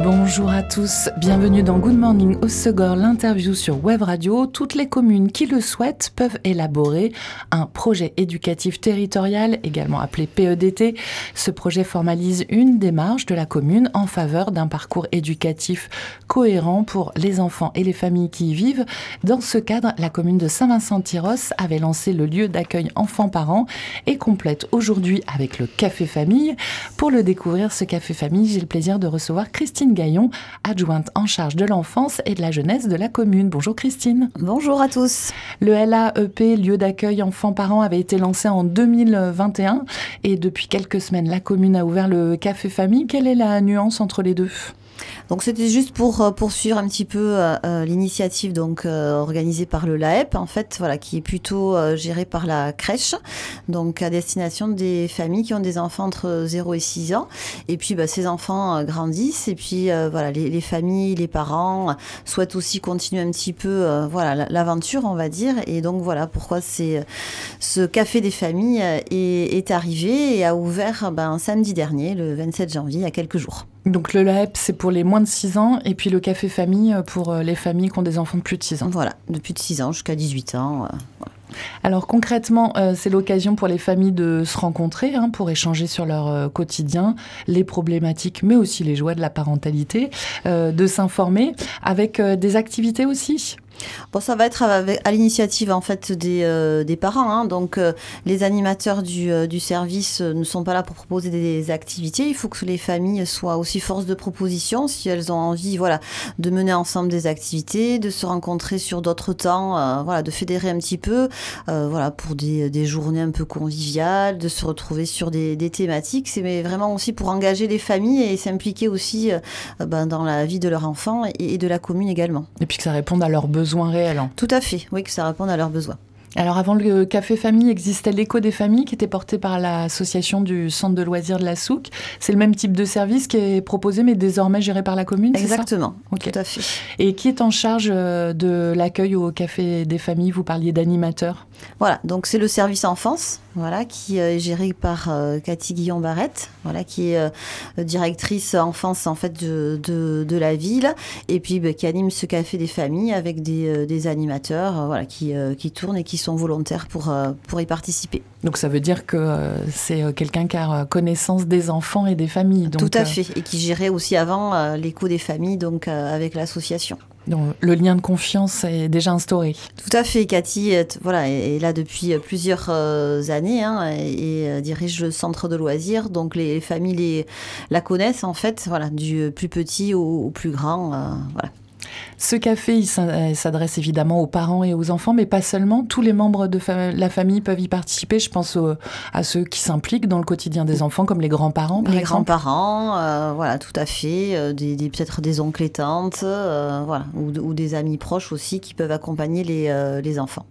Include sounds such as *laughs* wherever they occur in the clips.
Bonjour à tous, bienvenue dans Good Morning au Segor, l'interview sur Web Radio. Toutes les communes qui le souhaitent peuvent élaborer un projet éducatif territorial, également appelé PEDT. Ce projet formalise une démarche de la commune en faveur d'un parcours éducatif cohérent pour les enfants et les familles qui y vivent. Dans ce cadre, la commune de Saint-Vincent-Tyros avait lancé le lieu d'accueil enfants-parents et complète aujourd'hui avec le Café Famille. Pour le découvrir, ce Café Famille, j'ai le plaisir de recevoir Christine Christine Gaillon, adjointe en charge de l'enfance et de la jeunesse de la commune. Bonjour Christine. Bonjour à tous. Le LAEP, lieu d'accueil enfants-parents, avait été lancé en 2021 et depuis quelques semaines, la commune a ouvert le café famille. Quelle est la nuance entre les deux? Donc c'était juste pour euh, poursuivre un petit peu euh, euh, l'initiative donc organisée par le LAEP en fait voilà qui est plutôt gérée par la crèche donc à destination des familles qui ont des enfants entre 0 et 6 ans. Et puis bah, ces enfants grandissent. Et puis voilà les, les, familles les parents souhaitent aussi continuer un petit peu voilà l'aventure on va dire. Et donc voilà pourquoi c'est ce café des familles est, est arrivé et a ouvert ben, samedi dernier le 27 janvier il y a quelques jours. Donc le LAEP, c'est pour les moins de 6 ans, et puis le café famille euh, pour euh, les familles qui ont des enfants de plus de 6 ans. Voilà, depuis de 6 ans jusqu'à 18 ans. Euh, Alors concrètement, c'est l'occasion pour les familles de se rencontrer, hein, pour échanger sur leur quotidien, les problématiques, mais aussi les joies de la parentalité, de s'informer, avec des activités aussi. Bon, ça va être à, l'initiative en fait des, euh, des parents. Hein. Donc, euh, les animateurs du, euh, du, service ne sont pas là pour proposer des, activités. Il faut que les familles soient aussi force de proposition si elles ont envie, voilà, de mener ensemble des activités, de se rencontrer sur d'autres temps, voilà, de fédérer un petit peu, voilà, pour des, des, journées un peu conviviales, de se retrouver sur des, thématiques. C'est vraiment aussi pour engager les familles et s'impliquer aussi ben, dans la vie de leurs enfants et, et de la commune également. Et puis que ça réponde à leurs besoins Hein. Tout à fait, oui, que ça réponde à leurs besoins. Alors avant le café famille existait l'écho des familles qui était porté par l'association du centre de loisirs de la Souque. C'est le même type de service qui est proposé mais désormais géré par la commune, Exactement, ça tout à fait. Et qui est en charge euh, de l'accueil au café des familles? Vous parliez d'animateurs. Voilà, donc c'est le service enfance, voilà, qui euh, est géré par euh, Cathy Guillon Barrette, voilà, qui est directrice enfance en fait de, de, la ville, et puis bah, qui anime ce café des familles avec des, des animateurs, voilà, qui, qui tournent et qui sont volontaires pour, euh, pour y participer. Donc ça veut dire que euh, c'est euh, quelqu'un qui a connaissance des enfants et des familles. Tout à fait, et qui gérait aussi avant l'écho des familles donc avec l'association. Donc, le lien de confiance est déjà instauré. Tout à fait. Cathy voilà, est là depuis plusieurs années hein, et, dirige le centre de loisirs. Donc les familles les, la connaissent en fait, voilà, du plus petit au, au plus grand. voilà. Ce café, il s'adresse évidemment aux parents et aux enfants, mais pas seulement. Tous les membres de la famille peuvent y participer. Je pense à ceux qui s'impliquent dans le quotidien des enfants, comme les grands-parents, Les grands-parents, euh, voilà, tout à fait. Euh, des, peut-être des oncles et tantes, euh, voilà, ou, des amis proches aussi qui peuvent accompagner les, les enfants.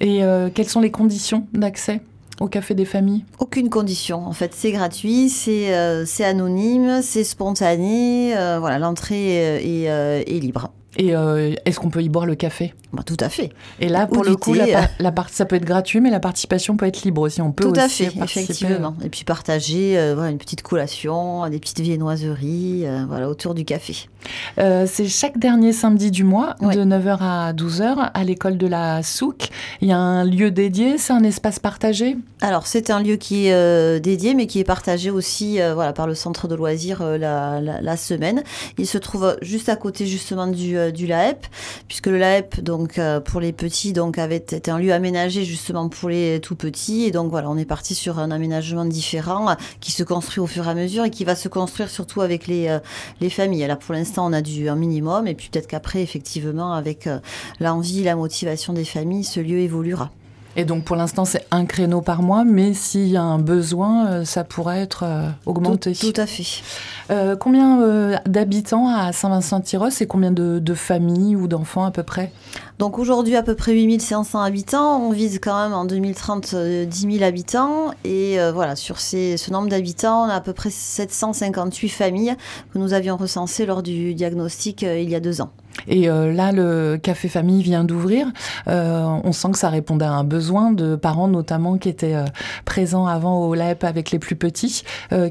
Et quelles sont les conditions d'accès au café des familles? Aucune condition. En fait, c'est gratuit, c'est anonyme, c'est spontané. voilà, l'entrée est, est, libre. Et euh, est-ce qu'on peut y boire le café? Bah, Tout à fait. Et là, pour le coup, la, ça peut être gratuit, mais la participation peut être libre aussi. On peut tout à fait, effectivement. Et puis partager euh, voilà, une petite collation, des petites viennoiseries euh, voilà, autour du café. c'est chaque dernier samedi du mois, de 9h à 12h, à l'école de la Souk. Il y a un lieu dédié, c'est un espace partagé? Alors, c'est un lieu qui est dédié, mais qui est partagé aussi voilà, par le centre de loisirs la, la, la, semaine. Il se trouve juste à côté justement du euh, du LAEP, puisque le LAEP, donc euh, pour les petits, donc avait été un lieu aménagé justement pour les tout petits, et donc voilà, on est parti sur un aménagement différent qui se construit au fur et à mesure et qui va se construire surtout avec les euh, les familles. Alors pour l'instant, on a du un minimum, et puis peut-être qu'après, effectivement, avec l'envie, la motivation des familles, ce lieu évoluera. Et donc pour l'instant, c'est un créneau par mois, mais s'il y a un besoin, ça pourrait être augmenté. Tout, à fait. combien d'habitants à Saint-Vincent-Tyros et combien de, de familles ou d'enfants à peu près? Donc aujourd'hui, à peu près 8500 habitants. On vise quand même en 2030 10 000 habitants. Et voilà, sur ces, ce nombre d'habitants, on a à peu près 758 familles que nous avions recensées lors du diagnostic il y a deux ans. Et euh, là, le café famille vient d'ouvrir. Euh, on sent que ça répondait à un besoin de parents, notamment qui étaient euh, présents avant au LAEP avec les plus petits.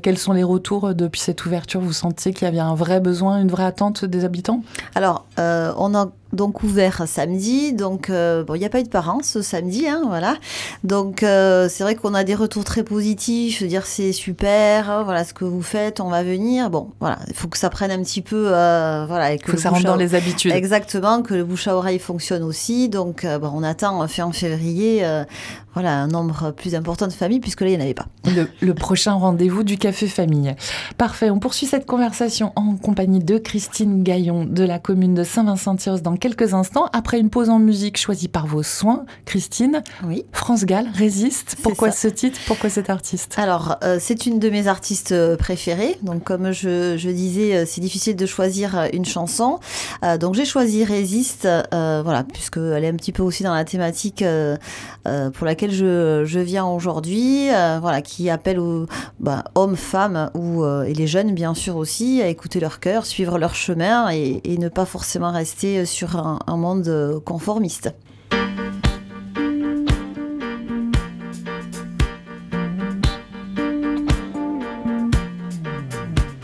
quels sont les retours depuis cette ouverture? Vous sentiez qu'il y avait un vrai besoin, une vraie attente des habitants? Alors, on a donc ouvert samedi. Donc, euh, bon, il n'y a pas eu de parents ce samedi, hein, voilà. Donc, euh, c'est vrai qu'on a des retours très positifs, dire c'est super, hein, voilà ce que vous faites, on va venir. Bon, voilà, il faut que ça prenne un petit peu, euh, voilà, et que, ça rentre dans les habitudes. Exactement, que le bouche à oreille fonctionne aussi. Donc, bon, on attend fin février, voilà, un nombre plus important de familles, puisque là, il n'y en avait pas. Le, prochain rendez-vous du Café Famille. Parfait, on poursuit cette conversation en compagnie de Christine Gaillon de la commune de Saint-Vincent-Tyros dans quelques instants, après une pause en musique choisie par vos soins. Christine, oui. France Gall, Résiste. Pourquoi ce titre? Pourquoi cet artiste? Alors, euh, c'est une de mes artistes euh, préférées. Donc, comme je, je disais, euh, c'est difficile de choisir une chanson. donc, j'ai choisi Résiste, voilà, puisqu'elle est un petit peu aussi dans la thématique pour laquelle je, viens aujourd'hui, euh, voilà, qui appelle aux bah, hommes, femmes ou euh, et les jeunes bien sûr aussi à écouter leur cœur, suivre leur chemin et, ne pas forcément rester un monde euh, conformiste.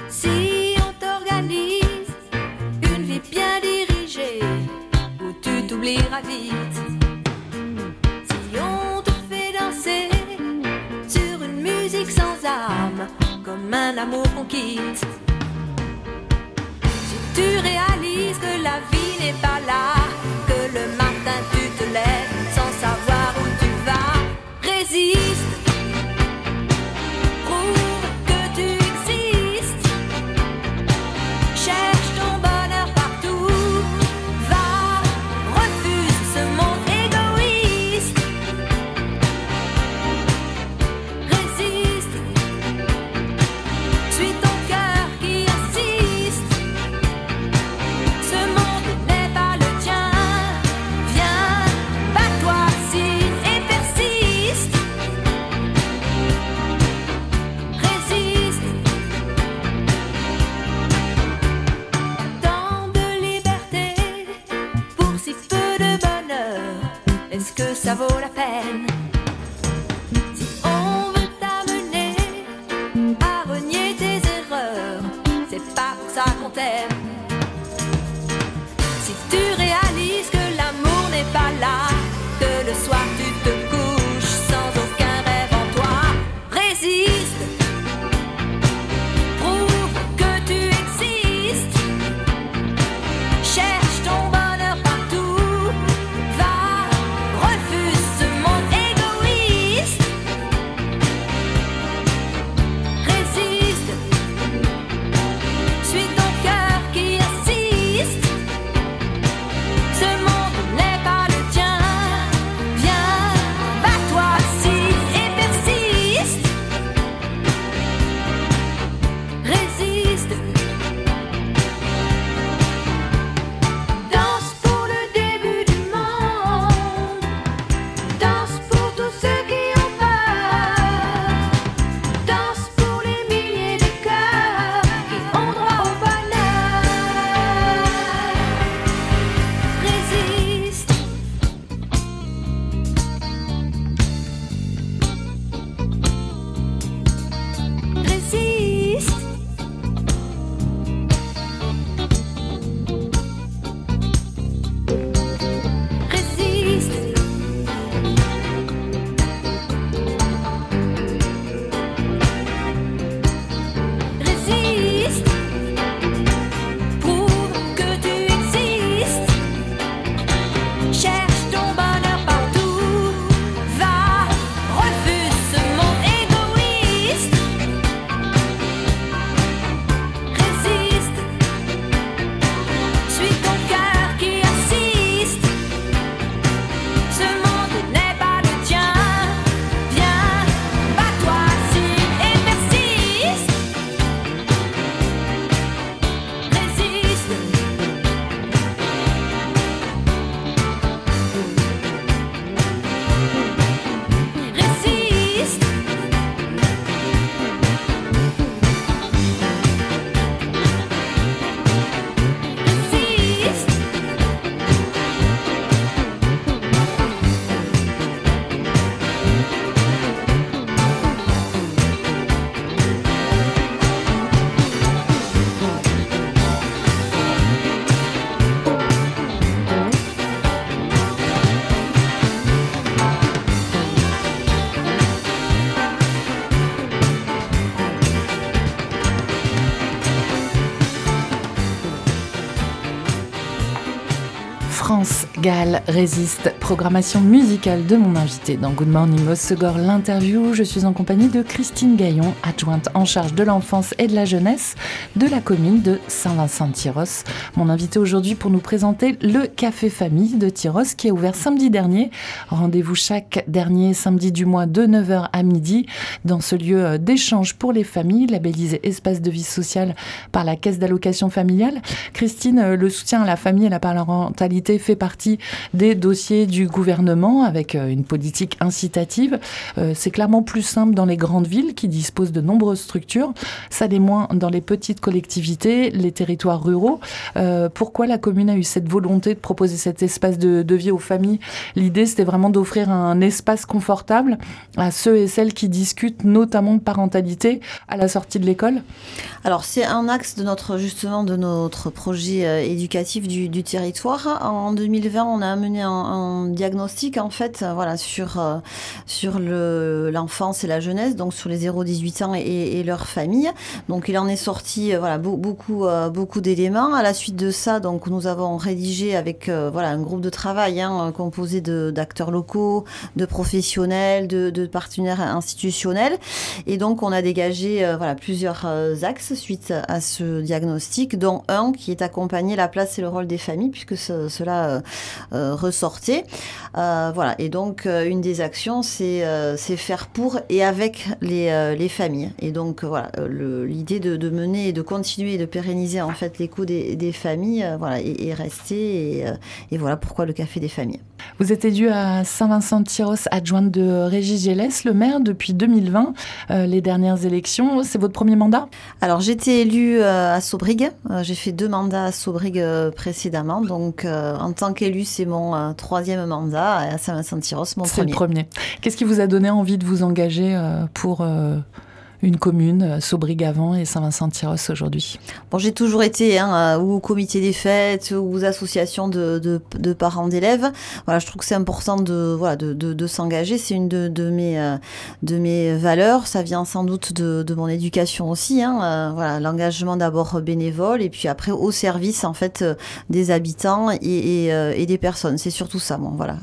Si on t'organise une vie bien dirigée où tu t'oublieras vite. Si on te fait danser sur une musique sans âme comme un amour conquiste tu réalises que la vie n'est pas là, que le matin tu te lèves sans savoir où tu vas. Résiste. France Gall résiste. Programmation musicale de mon invité dans Good Morning Osegor, l'interview. Je suis en compagnie de Christine Gaillon, adjointe en charge de l'enfance et de la jeunesse de la commune de Saint-Vincent-Tyros. Mon invité aujourd'hui pour nous présenter le Café Famille de Tyros qui est ouvert samedi dernier. Rendez-vous chaque dernier samedi du mois de 9h à midi dans ce lieu d'échange pour les familles, labellisé espace de vie sociale par la caisse d'allocation familiale. Christine, le soutien à la famille et la parentalité fait partie des dossiers du gouvernement avec euh, une politique incitative. Euh, c'est clairement plus simple dans les grandes villes qui disposent de nombreuses structures. Ça l'est moins dans les petites collectivités, les territoires ruraux. Euh, pourquoi la commune a eu cette volonté de proposer cet espace de, vie aux familles? L'idée, c'était vraiment d'offrir un espace confortable à ceux et celles qui discutent notamment de parentalité à la sortie de l'école Alors, c'est un axe de notre, justement, de notre projet éducatif du, du territoire en 2020, on a mené un, diagnostic en fait, euh, voilà, sur euh, sur l'enfance et la jeunesse, donc sur les 0-18 ans et, et, leurs familles. Donc il en est sorti euh, voilà beaucoup beaucoup d'éléments. À la suite de ça, donc nous avons rédigé avec voilà un groupe de travail hein, composé d'acteurs locaux, de professionnels, de, partenaires institutionnels, et donc on a dégagé voilà plusieurs axes suite à ce diagnostic, dont un qui est accompagné la place et le rôle des familles, puisque ce, cela euh, euh, ressortait. Euh, voilà. Et donc, une des actions, c'est faire pour et avec les, les familles. Et donc, voilà, l'idée de, mener et de continuer et de pérenniser en fait les coûts des, des familles, voilà. Et, et, voilà pourquoi le café des familles. Vous êtes élu à Saint-Vincent-de-Tyros, adjointe de Régis Gélès, le maire, depuis 2020, les dernières élections. C'est votre premier mandat? Alors, j'étais élue à Saubrigue. J'ai fait deux mandats à Saubrigue précédemment. Donc, euh, en tant qu'élu, c'est mon euh, troisième mandat à Saint-Vincent-Tyros, mon premier. C'est le premier. Qu'est-ce qui vous a donné envie de vous engager euh, pour une commune, euh, Saubrigavant et Saint-Vincent-Tyros aujourd'hui Bon, j'ai toujours été hein, euh, ou au comité des fêtes ou aux associations de, de, de parents d'élèves. Voilà, je trouve que c'est important de, voilà, de, de s'engager. C'est une de, mes, euh, de mes valeurs. Ça vient sans doute de, mon éducation aussi. Hein. voilà, l'engagement d'abord bénévole et puis après au service en fait des habitants et, et, et des personnes. C'est surtout ça, bon, voilà,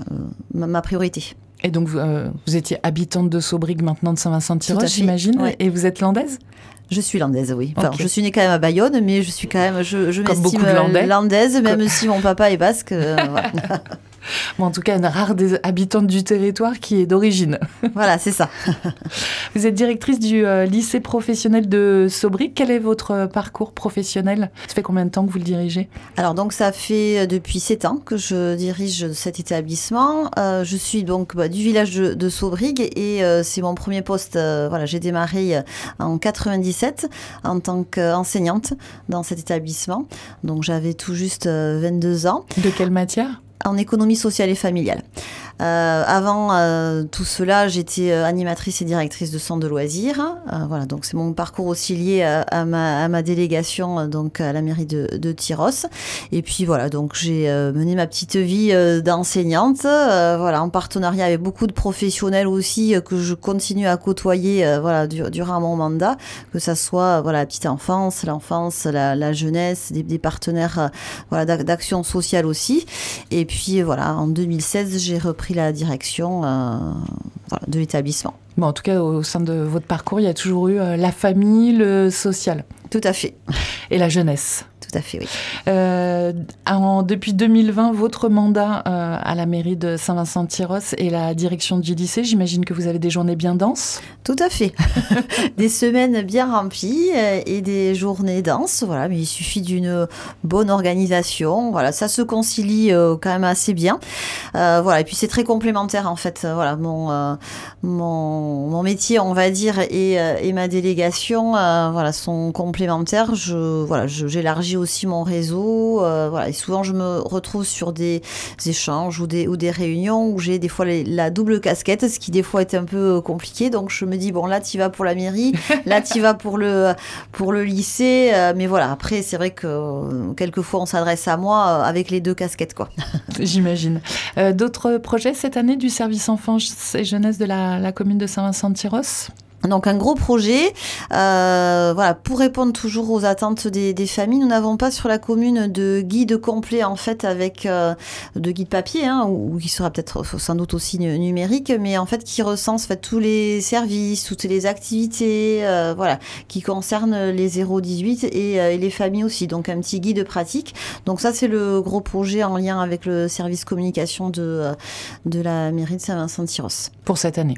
ma priorité. Et donc, vous, euh, vous étiez habitante de Saubrigue, maintenant de Saint-Vincent-Tyros, j'imagine. Ouais. Et vous êtes landaise? Je suis landaise, oui. Enfin, okay. Je suis née quand même à Bayonne, mais je suis quand même, je, je m'estime landaise, même Comme... si mon papa est basque. Euh, *laughs* voilà. En tout cas, une rare des habitantes du territoire qui est d'origine. *laughs* Voilà, c'est ça. *laughs* vous êtes directrice du euh, lycée professionnel de Saubrique. Quel est votre parcours professionnel? Ça fait combien de temps que vous le dirigez? Alors, donc, ça fait depuis sept ans que je dirige cet établissement. Euh, je suis donc bah, du village de, de et euh, c'est mon premier poste. Euh, voilà, j'ai démarré en 97 en tant qu'enseignante dans cet établissement. Donc, j'avais tout juste 22 ans. De quelle matière? En économie sociale et familiale. Euh, avant euh, tout cela, j'étais euh, animatrice et directrice de centre de loisirs. Euh, voilà, donc c'est mon parcours aussi lié à, ma, à ma, délégation, donc à la mairie de, de Tyros. Et puis voilà, donc j'ai mené ma petite vie d'enseignante, voilà, en partenariat avec beaucoup de professionnels aussi que je continue à côtoyer, voilà, durant mon mandat, que ça soit voilà la petite enfance, l'enfance, la, la, jeunesse, des, des partenaires, voilà, d'action sociale aussi. Et puis voilà, en 2016, j'ai repris la direction euh, de l'établissement. Bon, en tout cas, au sein de votre parcours, il y a toujours eu euh, la famille, le social. Tout à fait. Et la jeunesse. Tout à fait, oui. Euh, en, depuis 2020, votre mandat euh, à la mairie de Saint-Vincent-Tyros et la direction du lycée, j'imagine que vous avez des journées bien denses Tout à fait. *laughs* des semaines bien remplies euh, et des journées denses, voilà, mais il suffit d'une bonne organisation. Voilà, ça se concilie euh, quand même assez bien. Voilà, et puis c'est très complémentaire en fait. Voilà, mon, mon, mon, métier, on va dire, et, et ma délégation voilà, sont complémentaires. Je, voilà, j'élargis aussi mon réseau. Euh, voilà. Et souvent, je me retrouve sur des échanges ou des, ou des réunions où j'ai des fois la double casquette, ce qui des fois est un peu compliqué. Donc, je me dis, bon, là, tu vas pour la mairie, là, tu vas pour le, pour le lycée. Euh, mais voilà, après, c'est vrai que euh, quelquefois, on s'adresse à moi avec les deux casquettes, quoi. *laughs* J'imagine. Euh, D'autres projets cette année du service enfants et jeunesse de la, la commune de Saint-Vincent-de-Tyros? Donc un gros projet, euh, voilà, pour répondre toujours aux attentes des, familles, nous n'avons pas sur la commune de guide complet en fait avec euh, de guide papier, hein, ou, qui sera peut-être sans doute aussi numérique, mais en fait qui recense fait, tous les services, toutes les activités, euh, voilà, qui concernent les 0-18 et, et, les familles aussi. Donc un petit guide pratique. Donc ça c'est le gros projet en lien avec le service communication de de la mairie de Saint-Vincent-de-Tyros. Pour cette année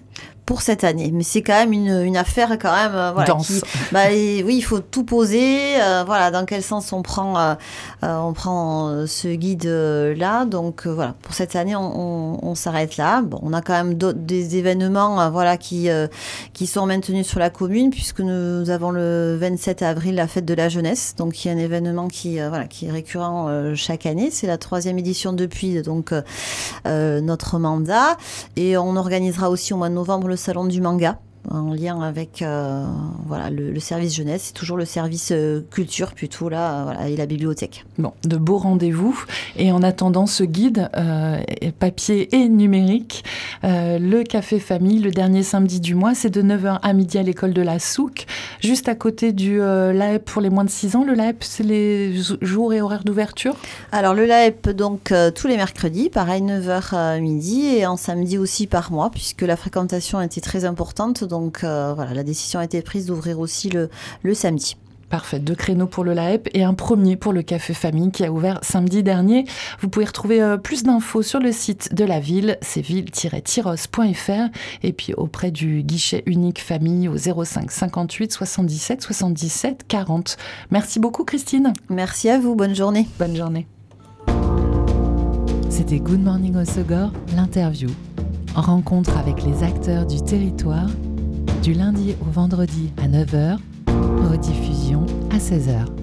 pour cette année. Mais c'est quand même une, une affaire quand même. Euh, voilà, Qui, bah, oui, il faut tout poser. Euh, voilà, dans quel sens on prend, euh, on prend ce guide là. Donc voilà, pour cette année, on, on, s'arrête là. Bon, on a quand même des événements, voilà, qui qui sont maintenus sur la commune puisque nous avons le 27 avril la fête de la jeunesse. Donc il y a un événement qui voilà qui est récurrent chaque année. C'est la troisième édition depuis donc notre mandat et on organisera aussi au mois de novembre le salon du manga en lien avec euh, voilà, le, service jeunesse, c'est toujours le service euh, culture plutôt là, voilà, et la bibliothèque. Bon, de beaux rendez-vous. Et en attendant ce guide euh, papier et numérique, le Café Famille, le dernier samedi du mois, c'est de 9h à midi à l'école de la Souque, juste à côté du LAEP pour les moins de 6 ans. Le LAEP, c'est les jours et horaires d'ouverture? Alors le LAEP, donc tous les mercredis, pareil 9h à midi, et en samedi aussi par mois, puisque la fréquentation a été très importante donc euh, voilà, la décision a été prise d'ouvrir aussi le, le samedi. Parfait, deux créneaux pour le LAEP et un premier pour le Café Famille qui a ouvert samedi dernier. Vous pouvez retrouver euh, plus d'infos sur le site de la ville, c'est ville-tyros.fr et puis auprès du guichet unique famille au 05 58 77 77 40. Merci beaucoup Christine. Merci à vous, bonne journée. Bonne journée. C'était Good Morning au Segor, l'interview. Rencontre avec les acteurs du territoire du lundi au vendredi à 9h, rediffusion à 16h.